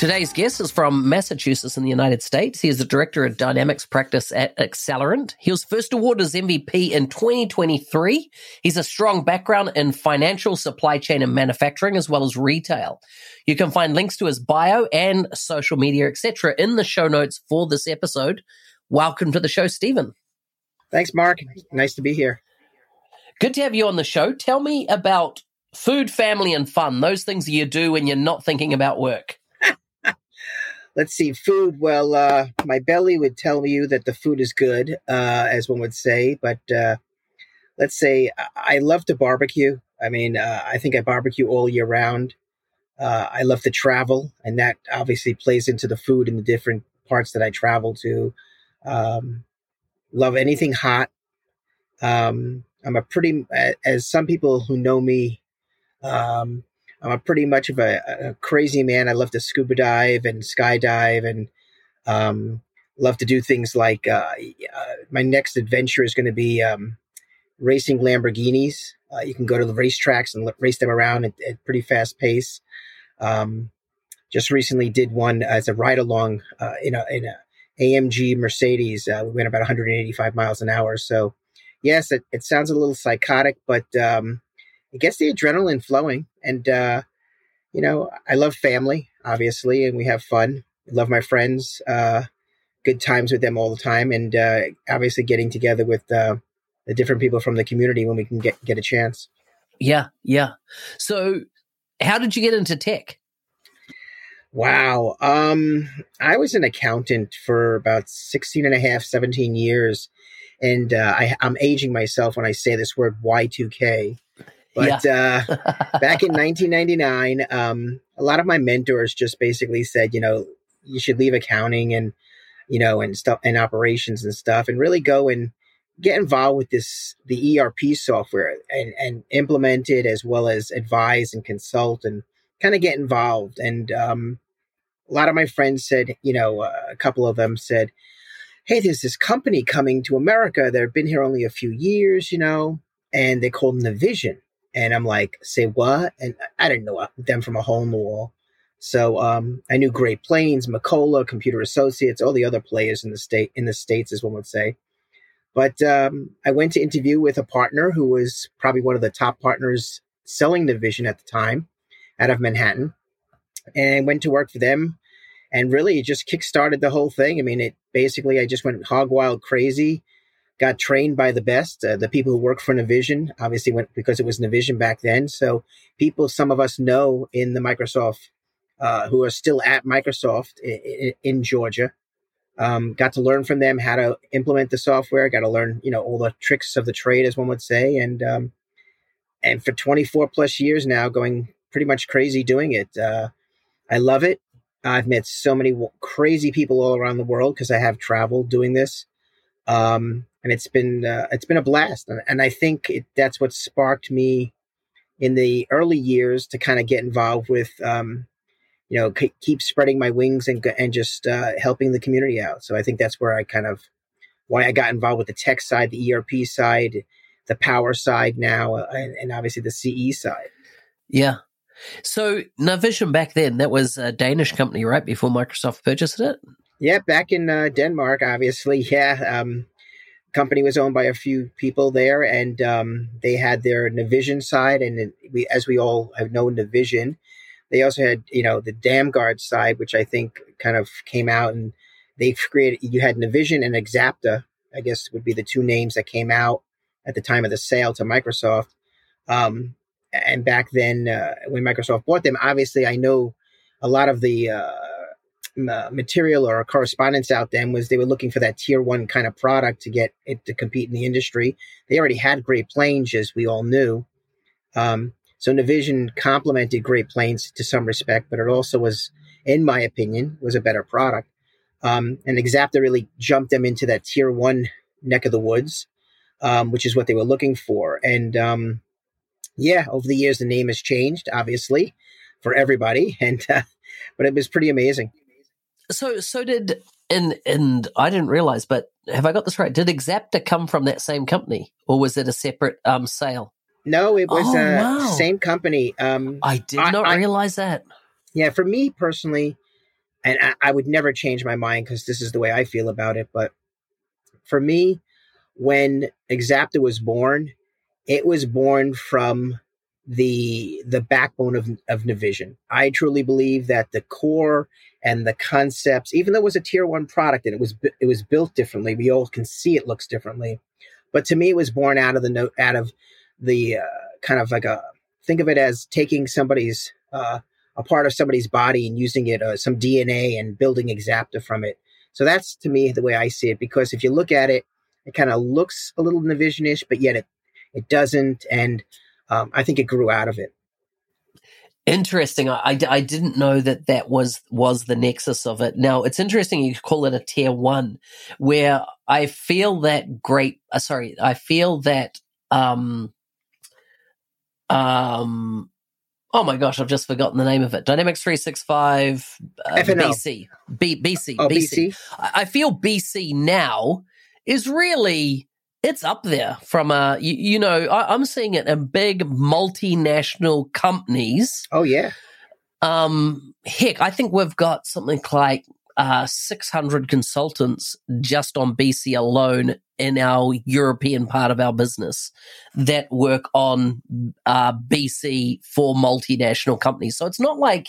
Today's guest is from Massachusetts in the United States. He is the director of dynamics practice at Accelerant. He was first awarded as MVP in 2023. He's a strong background in financial, supply chain, and manufacturing, as well as retail. You can find links to his bio and social media, etc., in the show notes for this episode. Welcome to the show, Steven. Thanks, Mark. Nice to be here. Good to have you on the show. Tell me about food, family, and fun. Those things you do when you're not thinking about work let's see, food. Well, uh, my belly would tell you that the food is good, uh, as one would say. But uh, let's say I love to barbecue. I mean, uh, I think I barbecue all year round. Uh, I love to travel, and that obviously plays into the food in the different parts that I travel to. Um, love anything hot. Um, I'm a pretty, as some people who know me um, I'm a pretty much of a, a, crazy man. I love to scuba dive and skydive and um, love to do things like uh, uh, my next adventure is going to be um, racing Lamborghinis. Uh, you can go to the racetracks and race them around at, at pretty fast pace. Um, just recently did one as a ride along uh, in a in a AMG Mercedes. Uh, we went about 185 miles an hour. So yes, it, it sounds a little psychotic, but um, it gets the adrenaline flowing. And, uh, you know, I love family, obviously, and we have fun. I love my friends, uh, good times with them all the time. And uh, obviously getting together with uh, the different people from the community when we can get, get a chance. Yeah, yeah. So, how did you get into tech? Wow. Um, I was an accountant for about 16 and a half, 17 years. And uh, I, I'm aging myself when I say this word Y2K. But yeah. uh, back in 1999, um, a lot of my mentors just basically said, you know, you should leave accounting and, you know, and stuff and operations and stuff and really go and get involved with this, the ERP software and, and implement it as well as advise and consult and kind of get involved. And um, a lot of my friends said, you know, uh, a couple of them said, hey, there's this company coming to America. They've been here only a few years, you know, and they called Navision. And I'm like, say what? And I didn't know them from a hole in the wall. So um, I knew Great Plains, Macola, Computer Associates, all the other players in the state in the states, as one would say. But um, I went to interview with a partner who was probably one of the top partners selling Navision at the time, out of Manhattan, and went to work for them. And really, it just kickstarted the whole thing. I mean, it basically I just went hog wild crazy got trained by the best, uh, the people who work for Navision, obviously went because it was Navision back then. So people, some of us know in the Microsoft, uh, who are still at Microsoft in, in Georgia, um, got to learn from them how to implement the software, got to learn, you know, all the tricks of the trade, as one would say. And, um, and for 24 plus years now, going pretty much crazy doing it. Uh, I love it. I've met so many crazy people all around the world because I have traveled doing this. Um, and it's been uh, it's been a blast. And, and I think it, that's what sparked me in the early years to kind of get involved with, um, you know, c- keep spreading my wings and and just uh, helping the community out. So I think that's where I kind of why I got involved with the tech side, the ERP side, the power side now, uh, and, and obviously the CE side. Yeah. So Navision back then, that was a Danish company, right? Before Microsoft purchased it. Yeah, back in uh, Denmark, obviously. Yeah, um, company was owned by a few people there, and um, they had their Navision side, and we, as we all have known, Navision. They also had, you know, the Damgaard side, which I think kind of came out, and they created. You had Navision and Axapta, I guess would be the two names that came out at the time of the sale to Microsoft. Um, and back then, uh, when Microsoft bought them, obviously I know a lot of the uh, material or correspondence out then was they were looking for that tier one kind of product to get it to compete in the industry. They already had Great Plains, as we all knew. Um, so Navision complemented Great Plains to some respect, but it also was, in my opinion, was a better product. Um, and Axapta really jumped them into that tier one neck of the woods, um, which is what they were looking for. And um, yeah, over the years, the name has changed, obviously, for everybody. And uh, but it was pretty amazing. So, so did and and I didn't realize, but have I got this right? Did Axapta come from that same company, or was it a separate um, sale? No, it was oh, uh, wow. same company. Um, I did I, not I, realize that. Yeah, for me personally, and I, I would never change my mind because this is the way I feel about it. But for me, when Axapta was born, it was born from the the backbone of of Navision. I truly believe that the core and the concepts, even though it was a tier one product and it was it was built differently, we all can see it looks differently. But to me, it was born out of the note out of the uh, kind of like a think of it as taking somebody's uh, a part of somebody's body and using it uh, some DNA and building Axapta from it. So that's to me the way I see it. Because if you look at it, it kind of looks a little Navisionish, but yet it it doesn't. And um, I think it grew out of it. Interesting. I, I didn't know that that was was the nexus of it. Now it's interesting you call it a tier one, where I feel that great. Uh, sorry, I feel that um um oh my gosh, I've just forgotten the name of it. Dynamics three six five uh, BC B, BC oh, BC. BC. I, I feel BC now is really it's up there from a you, you know I, am seeing it in big multinational companies. Oh yeah. Um, heck, I think we've got something like uh, 600 consultants just on BC alone in our European part of our business that work on uh, BC for multinational companies. So it's not like,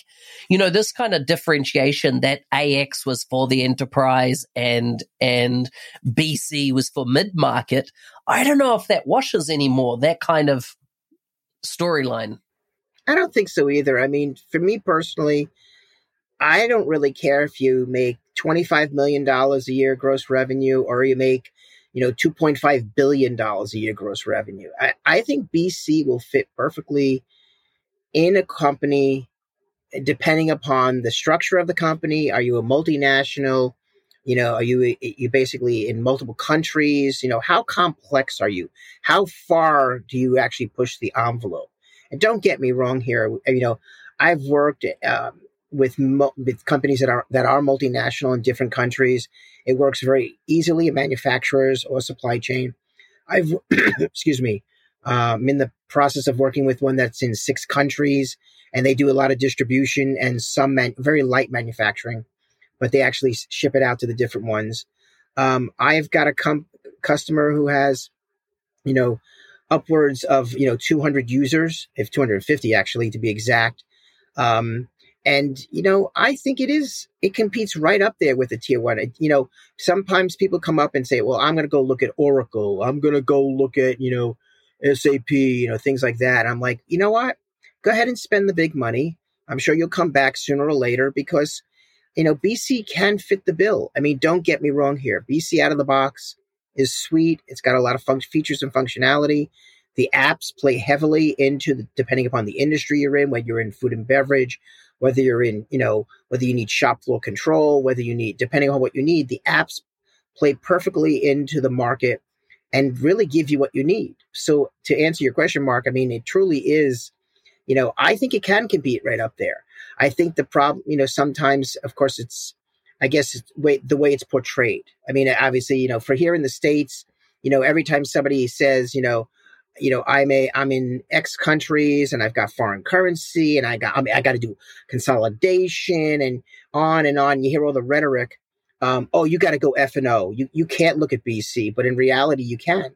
you know, this kind of differentiation that AX was for the enterprise and and BC was for mid market. I don't know if that washes anymore. That kind of storyline. I don't think so either. I mean, for me personally, I don't really care if you make $25 million a year gross revenue or you make, you know, $2.5 billion a year gross revenue. I, I think BC will fit perfectly in a company depending upon the structure of the company. Are you a multinational? You know, are you you basically in multiple countries? You know, how complex are you? How far do you actually push the envelope? And don't get me wrong here. You know, I've worked um, with with companies that are that are multinational in different countries. It works very easily in manufacturers or supply chain. I've excuse me. I'm in the process of working with one that's in six countries, and they do a lot of distribution and some man- very light manufacturing, but they actually ship it out to the different ones. Um, I've got a com- customer who has, you know, upwards of you know 200 users, if 250 actually to be exact. Um, and, you know, I think it is, it competes right up there with the tier one. It, you know, sometimes people come up and say, well, I'm going to go look at Oracle. I'm going to go look at, you know, SAP, you know, things like that. I'm like, you know what? Go ahead and spend the big money. I'm sure you'll come back sooner or later because, you know, BC can fit the bill. I mean, don't get me wrong here. BC out of the box is sweet. It's got a lot of fun- features and functionality. The apps play heavily into the, depending upon the industry you're in, whether you're in food and beverage, whether you're in, you know, whether you need shop floor control, whether you need, depending on what you need, the apps play perfectly into the market and really give you what you need. So to answer your question, Mark, I mean, it truly is, you know, I think it can compete right up there. I think the problem, you know, sometimes, of course, it's, I guess, it's way, the way it's portrayed. I mean, obviously, you know, for here in the States, you know, every time somebody says, you know, you know, I'm a I'm in X countries and I've got foreign currency and I got I, mean, I got to do consolidation and on and on. You hear all the rhetoric. um, oh, you got to go F and O. You you can't look at BC, but in reality, you can.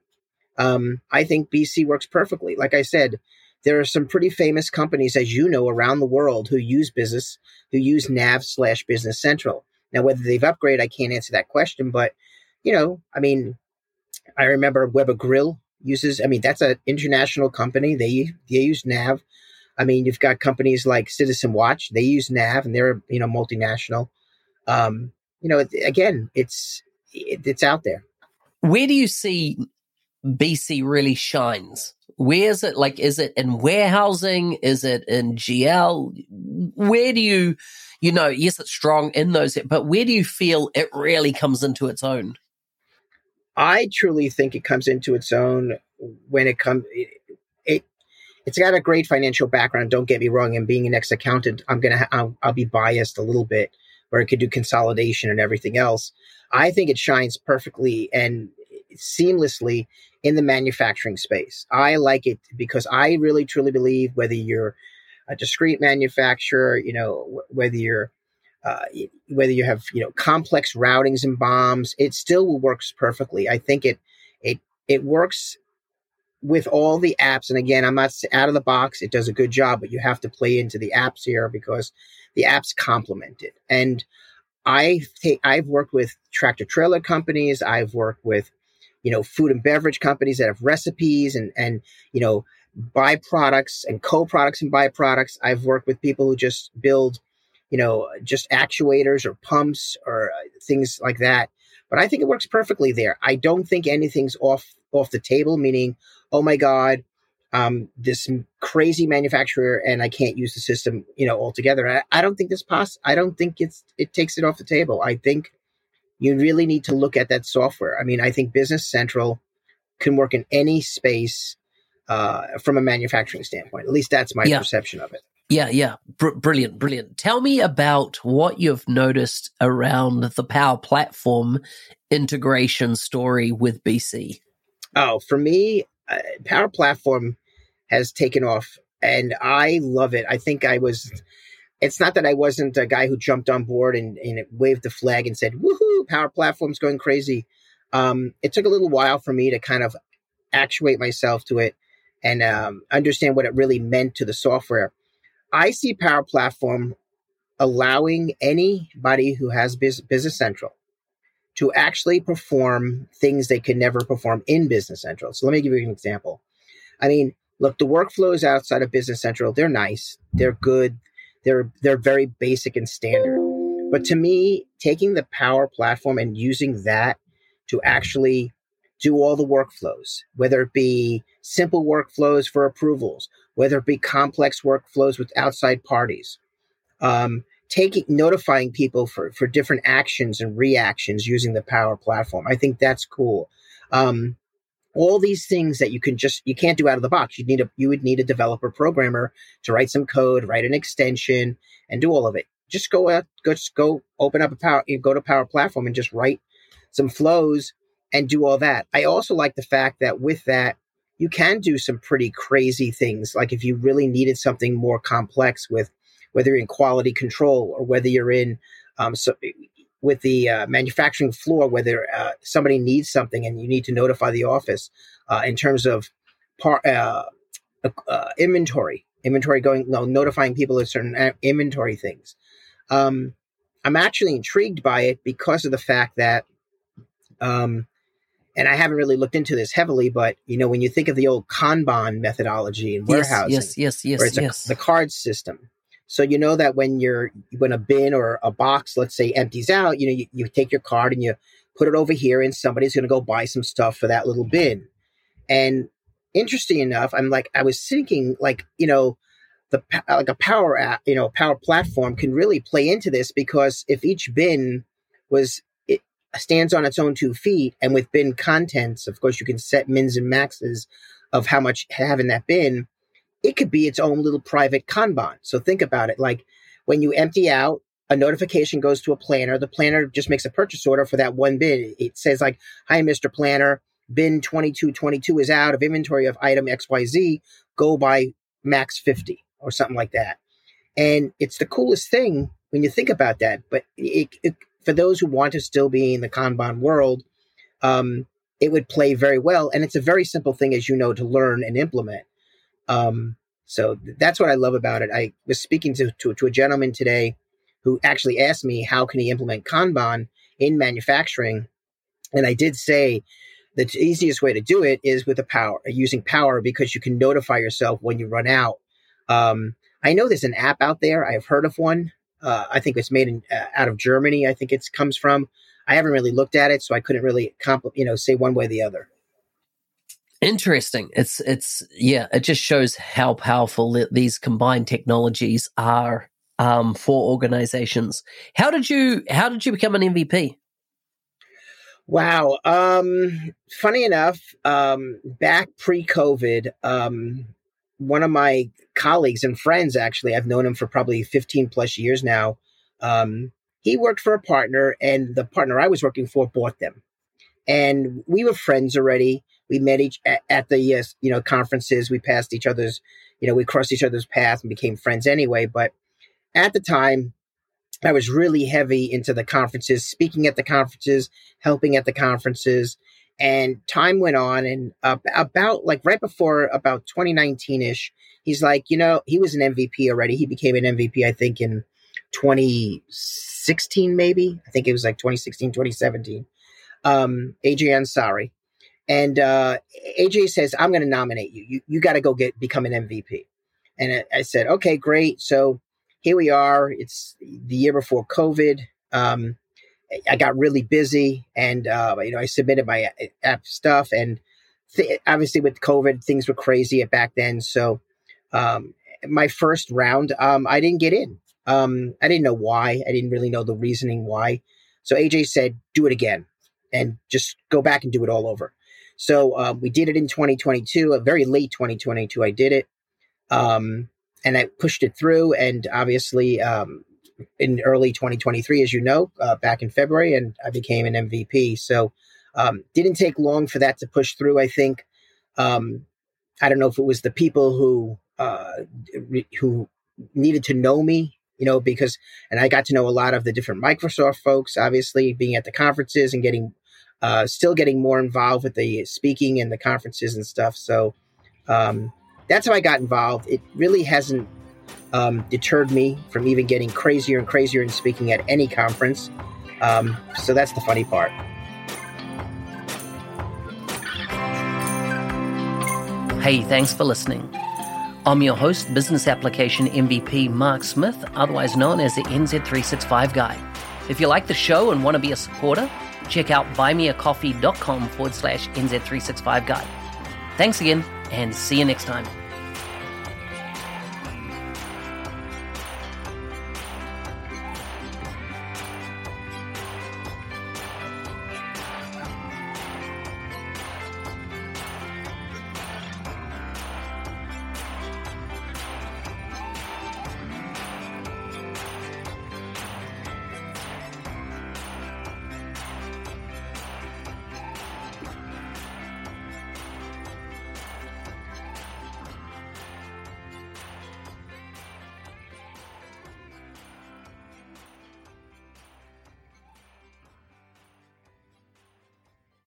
Um, I think BC works perfectly. Like I said, there are some pretty famous companies, as you know, around the world who use business, who use Nav slash Business Central. Now, whether they've upgraded, I can't answer that question, but you know, I mean, I remember Weber Grill uses. I mean, that's an international company. They they use Nav. I mean, you've got companies like Citizen Watch. They use Nav, and they're you know multinational. Um, you know, again, it's it, it's out there. Where do you see BC really shines? Where is it? Like, is it in warehousing? Is it in GL? Where do you, you know, yes, it's strong in those, but where do you feel it really comes into its own? I truly think it comes into its own when it comes. It, it it's got a great financial background. Don't get me wrong. And being an ex accountant, I'm gonna ha- I'll, I'll be biased a little bit, where it could do consolidation and everything else. I think it shines perfectly and seamlessly in the manufacturing space. I like it because I really truly believe whether you're a discrete manufacturer, you know, whether you're uh, whether you have you know complex routings and BOMs, it still works perfectly. I think it it it works with all the apps. And again, I'm not out of the box. It does a good job, but you have to play into the apps here because the apps complement it. And I take I've worked with tractor trailer companies. I've worked with you know food and beverage companies that have recipes and and you know byproducts and co-products and byproducts. I've worked with people who just build you know, just actuators or pumps or uh, things like that. But I think it works perfectly there. I don't think anything's off off the table. Meaning, oh my god, um, this crazy manufacturer and I can't use the system, you know, altogether. I, I don't think this poss. I don't think it's it takes it off the table. I think you really need to look at that software. I mean, I think Business Central can work in any space uh, from a manufacturing standpoint. At least that's my yeah. perception of it. Yeah, yeah. Br- brilliant, brilliant. Tell me about what you've noticed around the Power Platform integration story with BC. Oh, for me, uh, Power Platform has taken off and I love it. I think I was, it's not that I wasn't a guy who jumped on board and, and waved the flag and said, woohoo, Power Platform's going crazy. Um, it took a little while for me to kind of actuate myself to it and um, understand what it really meant to the software. I see Power Platform allowing anybody who has Business Central to actually perform things they could never perform in Business Central. So let me give you an example. I mean, look, the workflows outside of Business Central, they're nice, they're good, they're they're very basic and standard. But to me, taking the Power Platform and using that to actually do all the workflows, whether it be simple workflows for approvals, whether it be complex workflows with outside parties, um, taking notifying people for for different actions and reactions using the Power Platform. I think that's cool. Um, all these things that you can just you can't do out of the box. You need a you would need a developer programmer to write some code, write an extension, and do all of it. Just go out, go just go open up a power, you go to Power Platform and just write some flows and do all that. I also like the fact that with that, you can do some pretty crazy things. Like if you really needed something more complex with whether you're in quality control or whether you're in um, so with the uh, manufacturing floor, whether uh, somebody needs something and you need to notify the office uh, in terms of par- uh, uh, inventory, inventory going, no, notifying people of certain uh, inventory things. Um, I'm actually intrigued by it because of the fact that um, and I haven't really looked into this heavily, but you know, when you think of the old Kanban methodology in warehousing, yes, yes, yes, yes, yes. A, the card system. So you know that when you're when a bin or a box, let's say, empties out, you know, you, you take your card and you put it over here, and somebody's going to go buy some stuff for that little bin. And interesting enough, I'm like, I was thinking, like, you know, the like a power app, you know, power platform can really play into this because if each bin was stands on its own two feet. And with bin contents, of course, you can set mins and maxes of how much have in that bin. It could be its own little private Kanban. So think about it. Like when you empty out, a notification goes to a planner. The planner just makes a purchase order for that one bin. It says like, "Hi, Mr. Planner, bin 2222 is out of inventory of item XYZ. Go buy max 50 or something like that." And it's the coolest thing when you think about that. But it, it, for those who want to still be in the Kanban world, um, it would play very well. And it's a very simple thing, as you know, to learn and implement. Um, so that's what I love about it. I was speaking to, to, to a gentleman today who actually asked me how can he implement Kanban in manufacturing, and I did say the easiest way to do it is with a power using power because you can notify yourself when you run out. Um, I know there's an app out there. I've heard of one. Uh, I think it's made in, uh, out of Germany. I think it comes from. I haven't really looked at it, so I couldn't really compl- you know say one way or the other. Interesting. It's it's yeah. It just shows how powerful these combined technologies are um, for organizations. How did you How did you become an MVP? Wow. Um, funny enough, um, back pre-COVID, um, one of my colleagues and friends, actually, I've known him for probably 15 plus years now. Um, he worked for a partner, and the partner I was working for bought them. And we were friends already. We met each at, at the you know conferences. We passed each other's, you know, we crossed each other's path and became friends anyway. But at the time, I was really heavy into the conferences, speaking at the conferences, helping at the conferences. And time went on, and uh, about like right before about 2019 ish, he's like, you know, he was an MVP already. He became an MVP, I think, in 2016, maybe. I think it was like 2016, 2017. Um, AJ Ansari. And uh, AJ says, I'm going to nominate you. You, you got to go get become an MVP. And I, I said, okay, great. So here we are. It's the year before COVID. Um, I got really busy, and uh, you know, I submitted my uh, app stuff, and th- obviously with COVID, things were crazy back then. So, um, my first round, um, I didn't get in. Um, I didn't know why. I didn't really know the reasoning why. So AJ said, "Do it again, and just go back and do it all over." So um, we did it in 2022, a very late 2022. I did it. Um, and I pushed it through. And obviously, um, in early 2023, as you know, uh, back in February, and I became an MVP. So um, didn't take long for that to push through. I think um, I don't know if it was the people who uh, re- who needed to know me, you know, because and I got to know a lot of the different Microsoft folks. Obviously, being at the conferences and getting uh, still getting more involved with the speaking and the conferences and stuff. So um, that's how I got involved. It really hasn't um, deterred me from even getting crazier and crazier in speaking at any conference. Um, so that's the funny part. Hey, thanks for listening. I'm your host, Business Application MVP Mark Smith, otherwise known as the NZ365 Guy. If you like the show and want to be a supporter, check out buymeacoffee.com forward slash NZ365 Guy. Thanks again and see you next time.